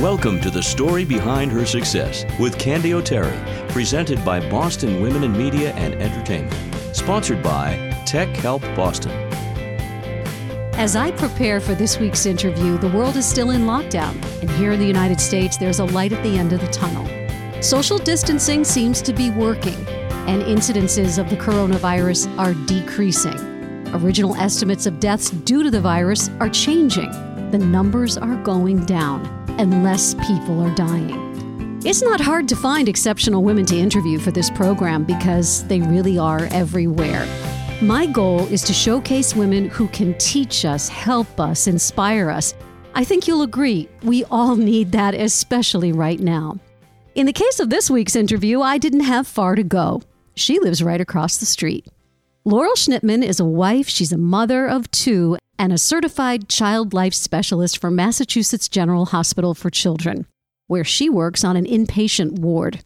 Welcome to the story behind her success with Candy O'Terry, presented by Boston Women in Media and Entertainment, sponsored by Tech Help Boston. As I prepare for this week's interview, the world is still in lockdown, and here in the United States, there's a light at the end of the tunnel. Social distancing seems to be working, and incidences of the coronavirus are decreasing. Original estimates of deaths due to the virus are changing. The numbers are going down, and less people are dying. It's not hard to find exceptional women to interview for this program because they really are everywhere. My goal is to showcase women who can teach us, help us, inspire us. I think you'll agree, we all need that, especially right now. In the case of this week's interview, I didn't have far to go. She lives right across the street. Laurel Schnitman is a wife, she's a mother of two, and a certified child life specialist for Massachusetts General Hospital for Children, where she works on an inpatient ward.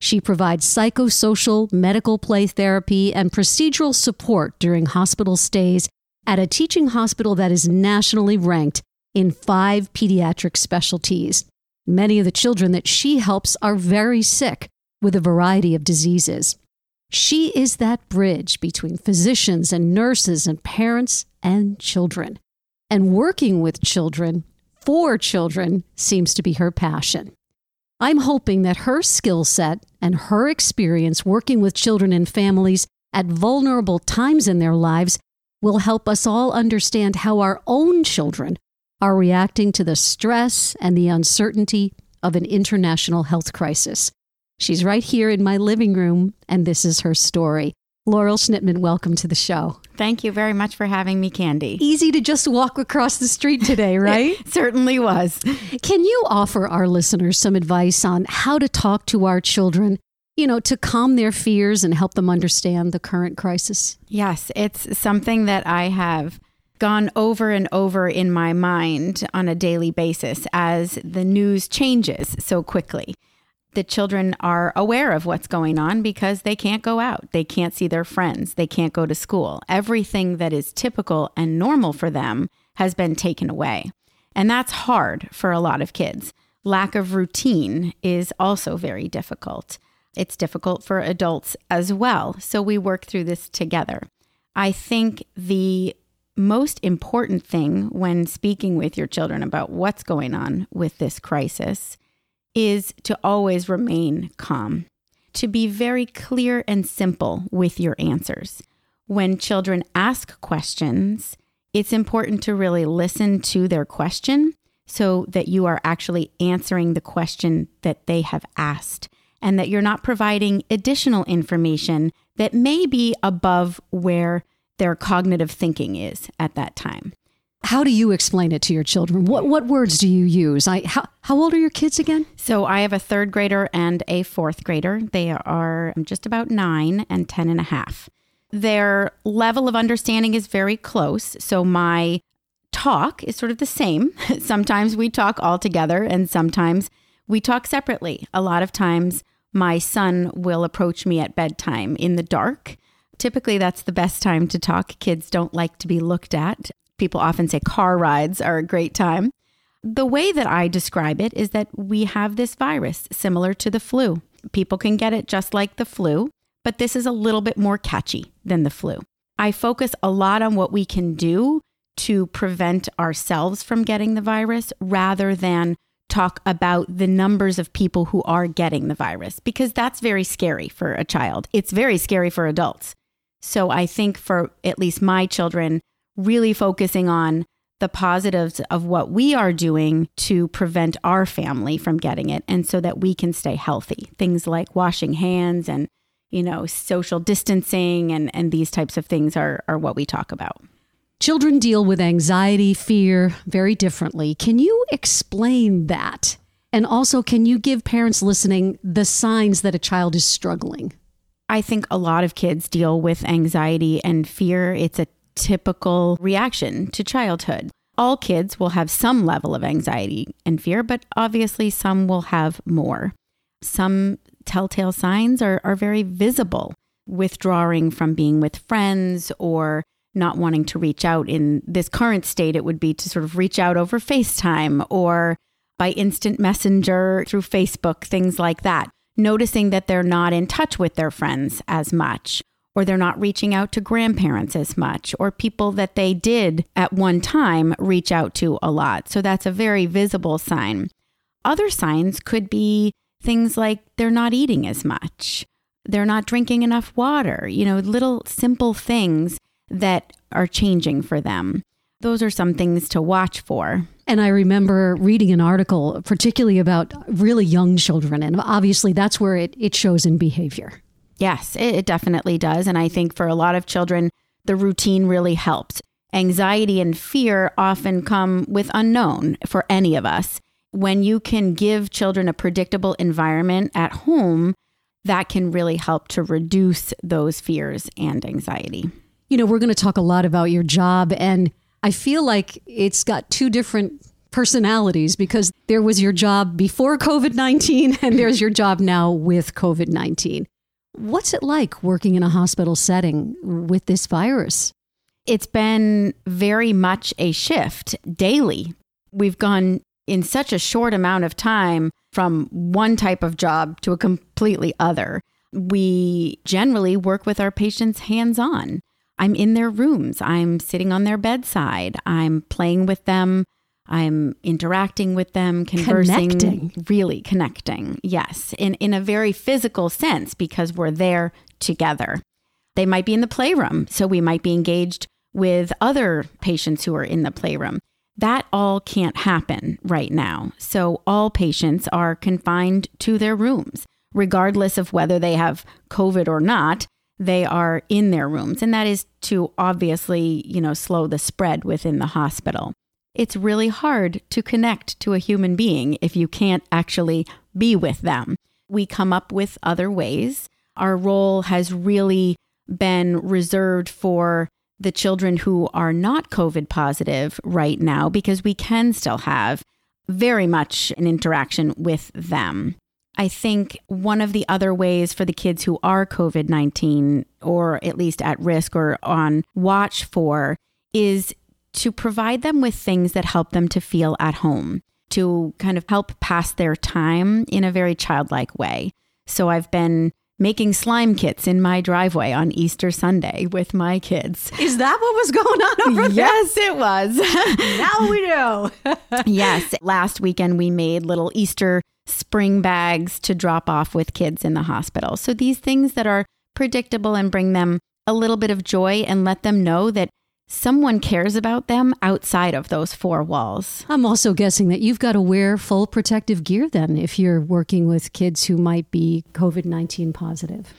She provides psychosocial, medical play therapy, and procedural support during hospital stays at a teaching hospital that is nationally ranked in five pediatric specialties. Many of the children that she helps are very sick with a variety of diseases. She is that bridge between physicians and nurses and parents and children. And working with children for children seems to be her passion. I'm hoping that her skill set and her experience working with children and families at vulnerable times in their lives will help us all understand how our own children are reacting to the stress and the uncertainty of an international health crisis. She's right here in my living room, and this is her story. Laurel Schnitman, welcome to the show. Thank you very much for having me, Candy. Easy to just walk across the street today, right? certainly was. Can you offer our listeners some advice on how to talk to our children, you know, to calm their fears and help them understand the current crisis? Yes, it's something that I have gone over and over in my mind on a daily basis as the news changes so quickly the children are aware of what's going on because they can't go out. They can't see their friends. They can't go to school. Everything that is typical and normal for them has been taken away. And that's hard for a lot of kids. Lack of routine is also very difficult. It's difficult for adults as well. So we work through this together. I think the most important thing when speaking with your children about what's going on with this crisis is to always remain calm, to be very clear and simple with your answers. When children ask questions, it's important to really listen to their question so that you are actually answering the question that they have asked and that you're not providing additional information that may be above where their cognitive thinking is at that time. How do you explain it to your children? What what words do you use? I how, how old are your kids again? So I have a third grader and a fourth grader. They are um, just about nine and ten and a half. Their level of understanding is very close. So my talk is sort of the same. sometimes we talk all together and sometimes we talk separately. A lot of times my son will approach me at bedtime in the dark. Typically, that's the best time to talk. Kids don't like to be looked at. People often say car rides are a great time. The way that I describe it is that we have this virus similar to the flu. People can get it just like the flu, but this is a little bit more catchy than the flu. I focus a lot on what we can do to prevent ourselves from getting the virus rather than talk about the numbers of people who are getting the virus because that's very scary for a child. It's very scary for adults. So I think for at least my children, really focusing on the positives of what we are doing to prevent our family from getting it and so that we can stay healthy. Things like washing hands and, you know, social distancing and, and these types of things are, are what we talk about. Children deal with anxiety, fear very differently. Can you explain that? And also, can you give parents listening the signs that a child is struggling? I think a lot of kids deal with anxiety and fear. It's a typical reaction to childhood. All kids will have some level of anxiety and fear, but obviously some will have more. Some telltale signs are, are very visible withdrawing from being with friends or not wanting to reach out in this current state, it would be to sort of reach out over FaceTime or by instant messenger, through Facebook, things like that. Noticing that they're not in touch with their friends as much, or they're not reaching out to grandparents as much, or people that they did at one time reach out to a lot. So that's a very visible sign. Other signs could be things like they're not eating as much, they're not drinking enough water, you know, little simple things that are changing for them. Those are some things to watch for. And I remember reading an article, particularly about really young children. And obviously, that's where it, it shows in behavior. Yes, it, it definitely does. And I think for a lot of children, the routine really helps. Anxiety and fear often come with unknown for any of us. When you can give children a predictable environment at home, that can really help to reduce those fears and anxiety. You know, we're going to talk a lot about your job, and I feel like it's got two different personalities because there was your job before COVID 19 and there's your job now with COVID 19. What's it like working in a hospital setting with this virus? It's been very much a shift daily. We've gone in such a short amount of time from one type of job to a completely other. We generally work with our patients hands on. I'm in their rooms, I'm sitting on their bedside, I'm playing with them, I'm interacting with them, conversing, connecting. really connecting. Yes, in in a very physical sense because we're there together. They might be in the playroom, so we might be engaged with other patients who are in the playroom. That all can't happen right now. So all patients are confined to their rooms, regardless of whether they have COVID or not. They are in their rooms, and that is to obviously, you know, slow the spread within the hospital it's really hard to connect to a human being if you can't actually be with them. We come up with other ways. Our role has really been reserved for the children who are not COVID positive right now because we can still have very much an interaction with them. I think one of the other ways for the kids who are COVID 19 or at least at risk or on watch for is to provide them with things that help them to feel at home, to kind of help pass their time in a very childlike way. So I've been making slime kits in my driveway on Easter Sunday with my kids. Is that what was going on over there? Yes, it was. now we know. yes. Last weekend, we made little Easter spring bags to drop off with kids in the hospital. So these things that are predictable and bring them a little bit of joy and let them know that someone cares about them outside of those four walls. I'm also guessing that you've got to wear full protective gear then if you're working with kids who might be COVID 19 positive.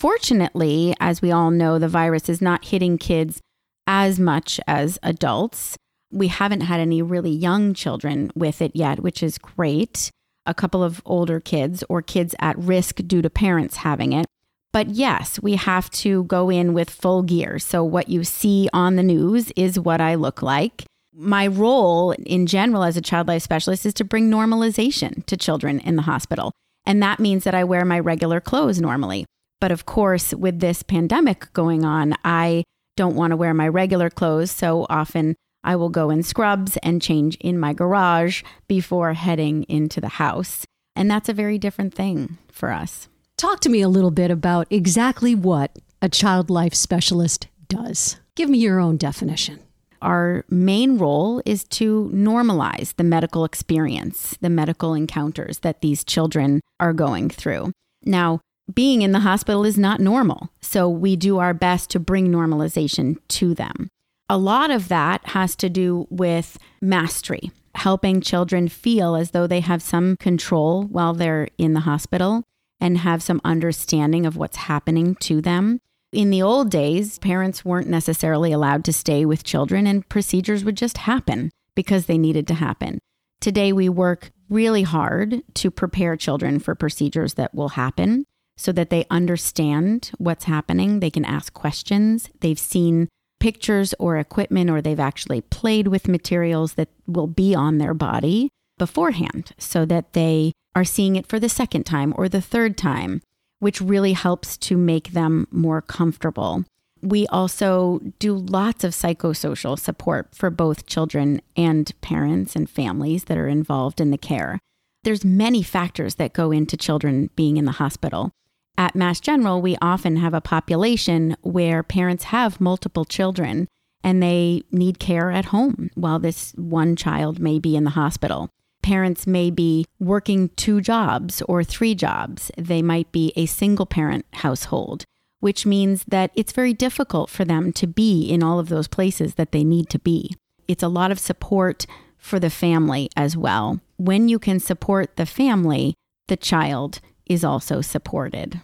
Fortunately, as we all know, the virus is not hitting kids as much as adults. We haven't had any really young children with it yet, which is great. A couple of older kids or kids at risk due to parents having it. But yes, we have to go in with full gear. So, what you see on the news is what I look like. My role in general as a child life specialist is to bring normalization to children in the hospital. And that means that I wear my regular clothes normally. But of course, with this pandemic going on, I don't want to wear my regular clothes. So often I will go in scrubs and change in my garage before heading into the house. And that's a very different thing for us. Talk to me a little bit about exactly what a child life specialist does. Give me your own definition. Our main role is to normalize the medical experience, the medical encounters that these children are going through. Now, being in the hospital is not normal, so we do our best to bring normalization to them. A lot of that has to do with mastery, helping children feel as though they have some control while they're in the hospital and have some understanding of what's happening to them. In the old days, parents weren't necessarily allowed to stay with children, and procedures would just happen because they needed to happen. Today, we work really hard to prepare children for procedures that will happen so that they understand what's happening. They can ask questions. They've seen pictures or equipment, or they've actually played with materials that will be on their body beforehand so that they are seeing it for the second time or the third time, which really helps to make them more comfortable. We also do lots of psychosocial support for both children and parents and families that are involved in the care. There's many factors that go into children being in the hospital. At Mass General, we often have a population where parents have multiple children and they need care at home while this one child may be in the hospital. Parents may be working two jobs or three jobs. They might be a single parent household, which means that it's very difficult for them to be in all of those places that they need to be. It's a lot of support for the family as well. When you can support the family, the child is also supported.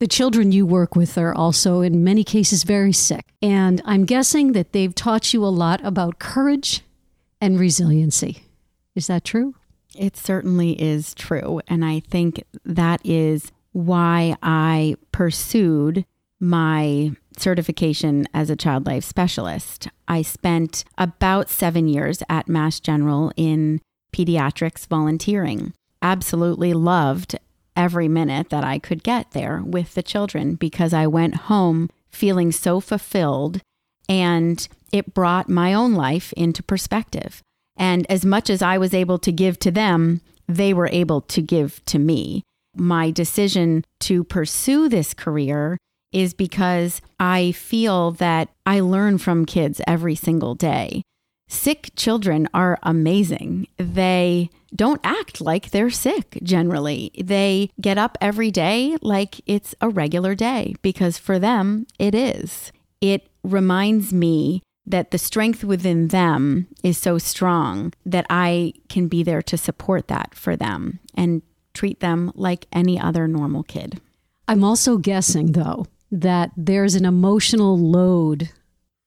The children you work with are also, in many cases, very sick. And I'm guessing that they've taught you a lot about courage and resiliency. Is that true? It certainly is true. And I think that is why I pursued my certification as a child life specialist. I spent about seven years at Mass General in pediatrics volunteering. Absolutely loved every minute that I could get there with the children because I went home feeling so fulfilled and it brought my own life into perspective. And as much as I was able to give to them, they were able to give to me. My decision to pursue this career is because I feel that I learn from kids every single day. Sick children are amazing. They don't act like they're sick generally. They get up every day like it's a regular day because for them, it is. It reminds me that the strength within them is so strong that I can be there to support that for them and treat them like any other normal kid. I'm also guessing, though, that there's an emotional load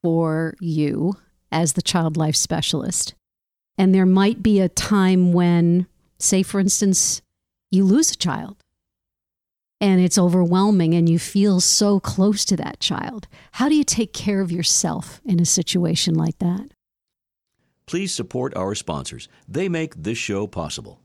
for you as the child life specialist. And there might be a time when, say, for instance, you lose a child and it's overwhelming and you feel so close to that child. How do you take care of yourself in a situation like that? Please support our sponsors. They make this show possible.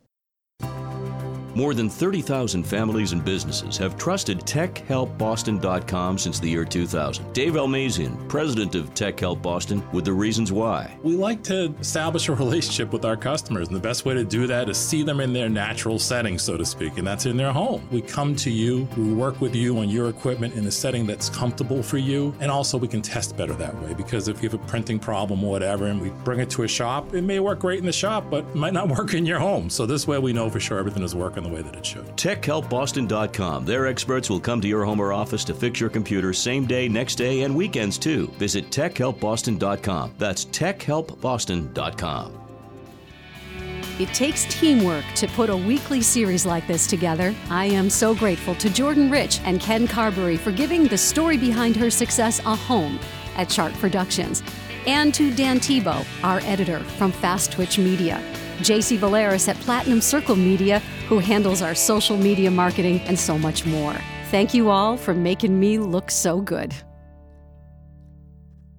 More than 30,000 families and businesses have trusted TechHelpBoston.com since the year 2000. Dave Elmazian, president of Tech Help Boston, with the reasons why. We like to establish a relationship with our customers, and the best way to do that is see them in their natural setting, so to speak, and that's in their home. We come to you, we work with you on your equipment in a setting that's comfortable for you, and also we can test better that way because if you have a printing problem or whatever, and we bring it to a shop, it may work great in the shop, but might not work in your home. So this way we know for sure everything is working the way that it should. TechHelpBoston.com. Their experts will come to your home or office to fix your computer same day, next day, and weekends too. Visit TechHelpBoston.com. That's TechHelpBoston.com. It takes teamwork to put a weekly series like this together. I am so grateful to Jordan Rich and Ken Carberry for giving the story behind her success a home at Chart Productions, and to Dan Tebow, our editor from Fast Twitch Media. JC Valeris at Platinum Circle Media, who handles our social media marketing and so much more. Thank you all for making me look so good.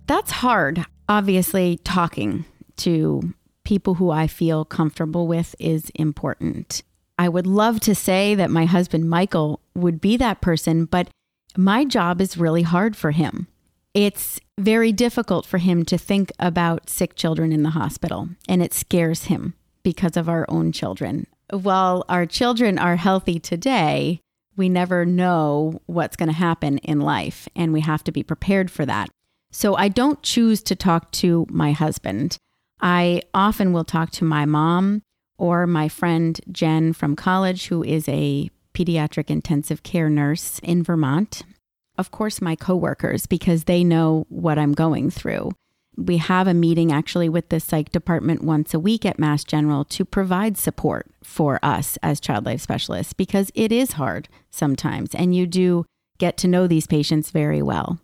That's hard. Obviously, talking to people who I feel comfortable with is important. I would love to say that my husband Michael would be that person, but my job is really hard for him. It's very difficult for him to think about sick children in the hospital, and it scares him because of our own children. While our children are healthy today, we never know what's going to happen in life, and we have to be prepared for that. So I don't choose to talk to my husband. I often will talk to my mom or my friend Jen from college, who is a pediatric intensive care nurse in Vermont. Of course, my coworkers, because they know what I'm going through. We have a meeting actually with the psych department once a week at Mass General to provide support for us as child life specialists because it is hard sometimes, and you do get to know these patients very well.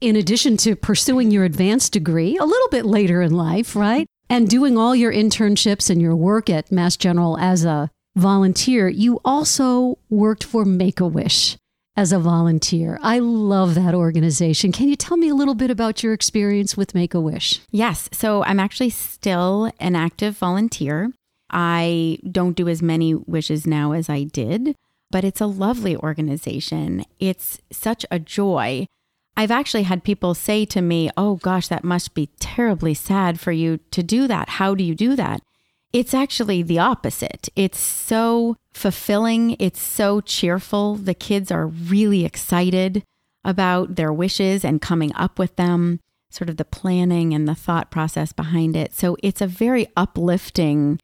In addition to pursuing your advanced degree a little bit later in life, right? And doing all your internships and your work at Mass General as a volunteer, you also worked for Make a Wish as a volunteer. I love that organization. Can you tell me a little bit about your experience with Make a Wish? Yes. So I'm actually still an active volunteer. I don't do as many wishes now as I did, but it's a lovely organization. It's such a joy. I've actually had people say to me, Oh gosh, that must be terribly sad for you to do that. How do you do that? It's actually the opposite. It's so fulfilling. It's so cheerful. The kids are really excited about their wishes and coming up with them, sort of the planning and the thought process behind it. So it's a very uplifting,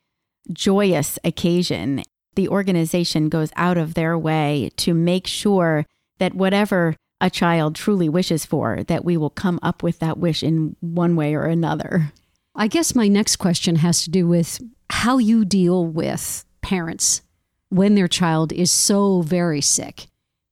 joyous occasion. The organization goes out of their way to make sure that whatever a child truly wishes for, that we will come up with that wish in one way or another. I guess my next question has to do with how you deal with parents when their child is so very sick.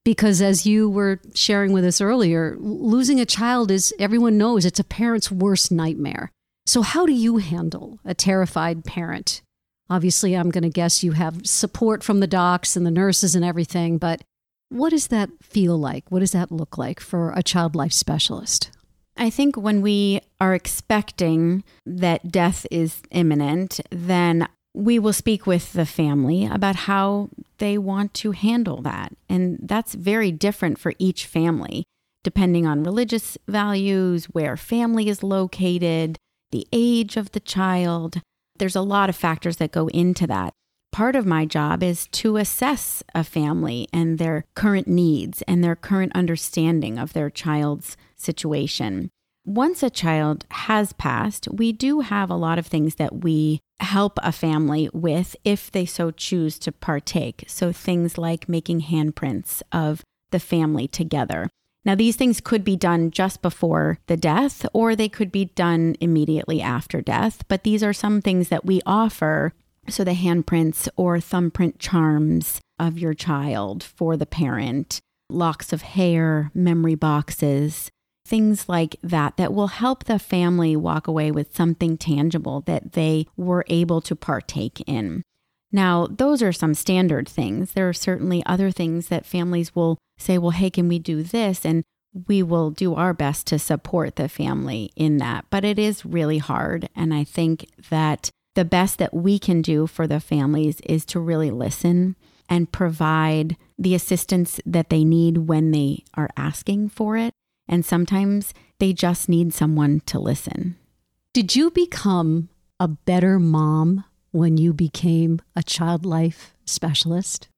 Because as you were sharing with us earlier, losing a child is, everyone knows, it's a parent's worst nightmare. So, how do you handle a terrified parent? Obviously, I'm going to guess you have support from the docs and the nurses and everything, but what does that feel like? What does that look like for a child life specialist? I think when we are expecting that death is imminent, then we will speak with the family about how they want to handle that. And that's very different for each family, depending on religious values, where family is located, the age of the child. There's a lot of factors that go into that. Part of my job is to assess a family and their current needs and their current understanding of their child's situation. Once a child has passed, we do have a lot of things that we help a family with if they so choose to partake. So, things like making handprints of the family together. Now, these things could be done just before the death or they could be done immediately after death, but these are some things that we offer. So, the handprints or thumbprint charms of your child for the parent, locks of hair, memory boxes, things like that that will help the family walk away with something tangible that they were able to partake in. Now, those are some standard things. There are certainly other things that families will say, well, hey, can we do this? And we will do our best to support the family in that. But it is really hard. And I think that the best that we can do for the families is to really listen and provide the assistance that they need when they are asking for it and sometimes they just need someone to listen. Did you become a better mom when you became a child life specialist?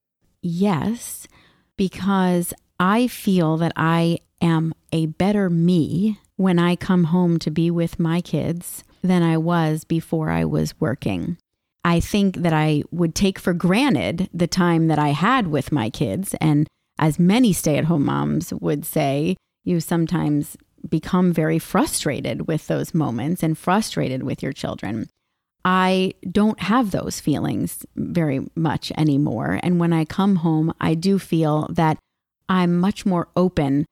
Yes, because I feel that I am a better me when I come home to be with my kids than I was before I was working. I think that I would take for granted the time that I had with my kids. And as many stay at home moms would say, you sometimes become very frustrated with those moments and frustrated with your children. I don't have those feelings very much anymore. And when I come home, I do feel that I'm much more open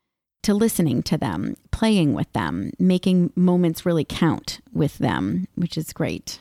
to listening to them, playing with them, making moments really count with them, which is great.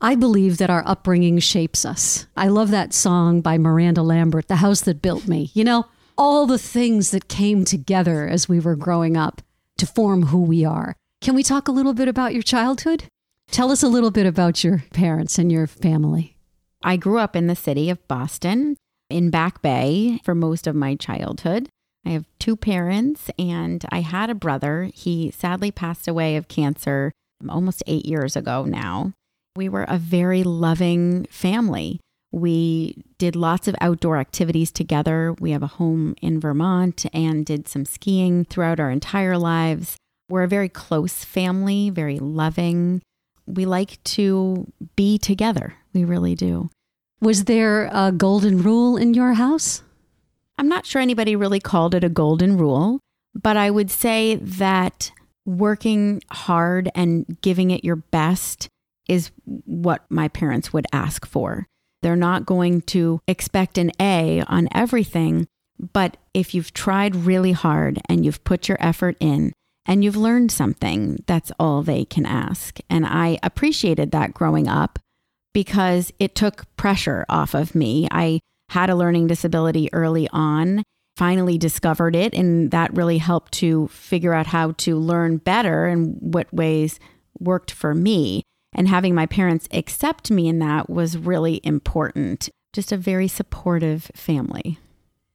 I believe that our upbringing shapes us. I love that song by Miranda Lambert, The House That Built Me. You know, all the things that came together as we were growing up to form who we are. Can we talk a little bit about your childhood? Tell us a little bit about your parents and your family. I grew up in the city of Boston in Back Bay for most of my childhood. I have two parents and I had a brother. He sadly passed away of cancer almost eight years ago now. We were a very loving family. We did lots of outdoor activities together. We have a home in Vermont and did some skiing throughout our entire lives. We're a very close family, very loving. We like to be together. We really do. Was there a golden rule in your house? I'm not sure anybody really called it a golden rule, but I would say that working hard and giving it your best is what my parents would ask for. They're not going to expect an A on everything. But if you've tried really hard and you've put your effort in and you've learned something, that's all they can ask. And I appreciated that growing up because it took pressure off of me. I had a learning disability early on, finally discovered it, and that really helped to figure out how to learn better and what ways worked for me. And having my parents accept me in that was really important. Just a very supportive family.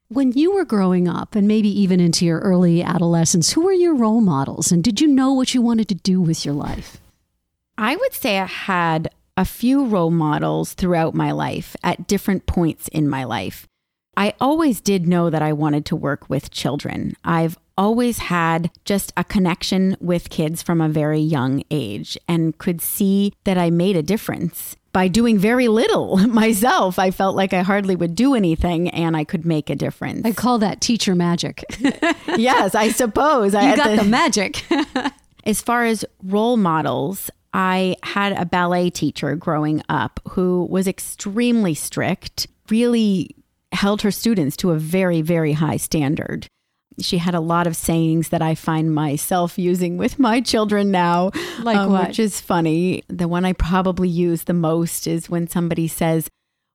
When you were growing up and maybe even into your early adolescence, who were your role models and did you know what you wanted to do with your life? I would say I had a few role models throughout my life at different points in my life. I always did know that I wanted to work with children. I've always had just a connection with kids from a very young age and could see that I made a difference. By doing very little myself, I felt like I hardly would do anything and I could make a difference. I call that teacher magic. yes, I suppose. You I got the, the magic. as far as role models, I had a ballet teacher growing up who was extremely strict, really held her students to a very, very high standard. She had a lot of sayings that I find myself using with my children now, like um, which is funny. The one I probably use the most is when somebody says,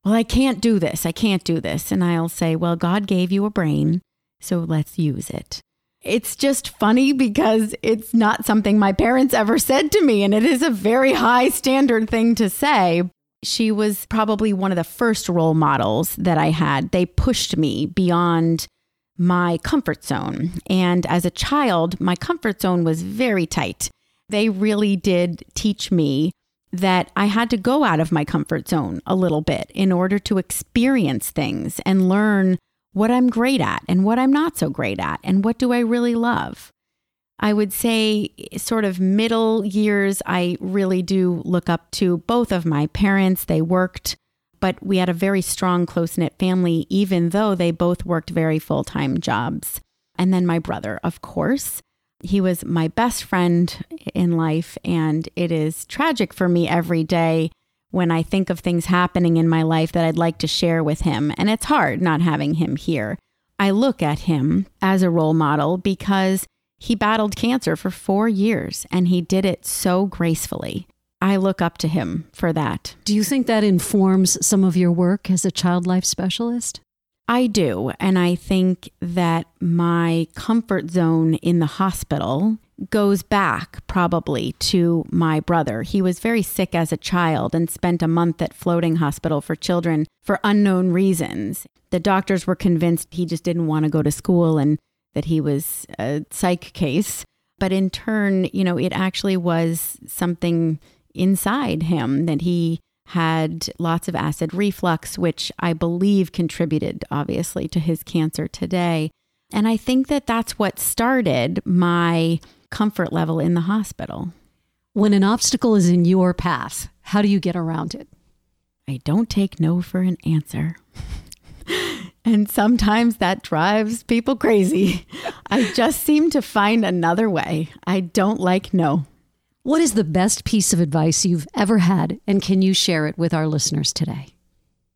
Well, I can't do this. I can't do this. And I'll say, Well, God gave you a brain, so let's use it. It's just funny because it's not something my parents ever said to me, and it is a very high standard thing to say. She was probably one of the first role models that I had. They pushed me beyond my comfort zone. And as a child, my comfort zone was very tight. They really did teach me that I had to go out of my comfort zone a little bit in order to experience things and learn what I'm great at and what I'm not so great at and what do I really love. I would say, sort of middle years, I really do look up to both of my parents. They worked, but we had a very strong, close knit family, even though they both worked very full time jobs. And then my brother, of course. He was my best friend in life, and it is tragic for me every day when I think of things happening in my life that I'd like to share with him. And it's hard not having him here. I look at him as a role model because he battled cancer for four years and he did it so gracefully. I look up to him for that. Do you think that informs some of your work as a child life specialist? I do. And I think that my comfort zone in the hospital goes back probably to my brother. He was very sick as a child and spent a month at floating hospital for children for unknown reasons. The doctors were convinced he just didn't want to go to school and that he was a psych case. But in turn, you know, it actually was something inside him that he had lots of acid reflux, which I believe contributed obviously to his cancer today. And I think that that's what started my comfort level in the hospital. When an obstacle is in your path, how do you get around it? I don't take no for an answer. And sometimes that drives people crazy. I just seem to find another way. I don't like no. What is the best piece of advice you've ever had, and can you share it with our listeners today?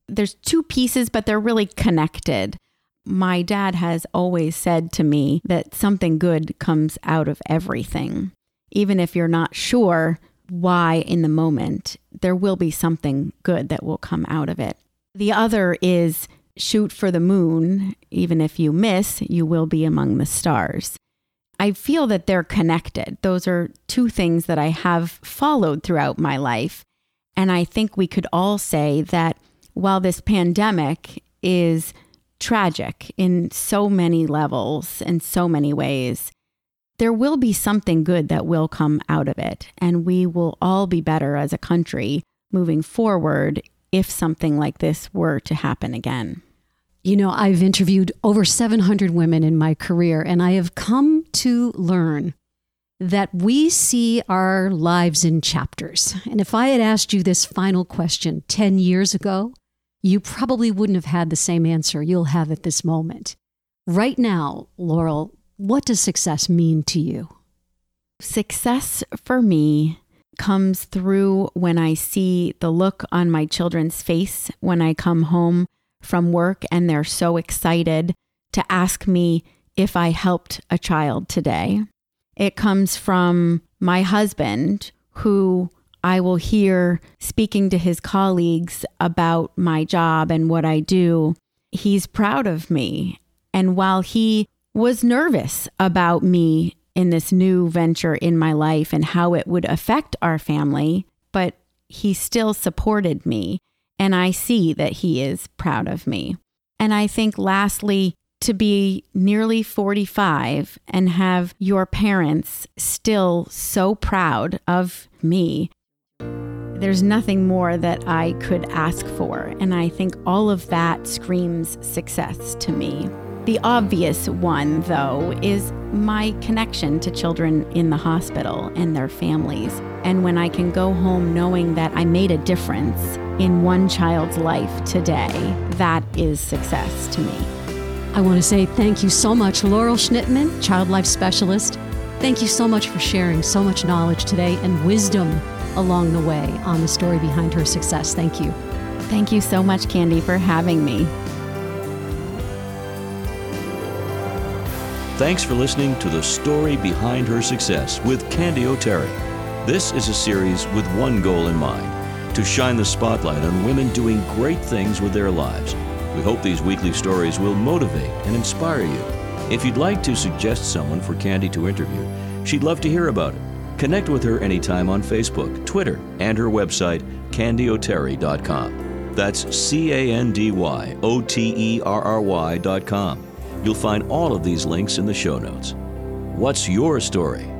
There's two pieces, but they're really connected. My dad has always said to me that something good comes out of everything. Even if you're not sure why in the moment, there will be something good that will come out of it. The other is shoot for the moon. Even if you miss, you will be among the stars. I feel that they're connected. Those are two things that I have followed throughout my life. And I think we could all say that while this pandemic is tragic in so many levels and so many ways, there will be something good that will come out of it. And we will all be better as a country moving forward if something like this were to happen again. You know, I've interviewed over 700 women in my career, and I have come to learn that we see our lives in chapters. And if I had asked you this final question 10 years ago, you probably wouldn't have had the same answer you'll have at this moment. Right now, Laurel, what does success mean to you? Success for me comes through when I see the look on my children's face when I come home from work and they're so excited to ask me if I helped a child today. It comes from my husband who I will hear speaking to his colleagues about my job and what I do. He's proud of me. And while he was nervous about me in this new venture in my life and how it would affect our family, but he still supported me. And I see that he is proud of me. And I think, lastly, to be nearly 45 and have your parents still so proud of me. There's nothing more that I could ask for. And I think all of that screams success to me. The obvious one, though, is my connection to children in the hospital and their families. And when I can go home knowing that I made a difference in one child's life today, that is success to me. I want to say thank you so much, Laurel Schnitman, Child Life Specialist. Thank you so much for sharing so much knowledge today and wisdom along the way on the story behind her success. Thank you. Thank you so much, Candy, for having me. Thanks for listening to The Story Behind Her Success with Candy O'Terry. This is a series with one goal in mind to shine the spotlight on women doing great things with their lives we hope these weekly stories will motivate and inspire you. If you'd like to suggest someone for Candy to interview, she'd love to hear about it. Connect with her anytime on Facebook, Twitter, and her website, candyoterry.com. That's C A N D Y O T E R R Y.com. You'll find all of these links in the show notes. What's your story?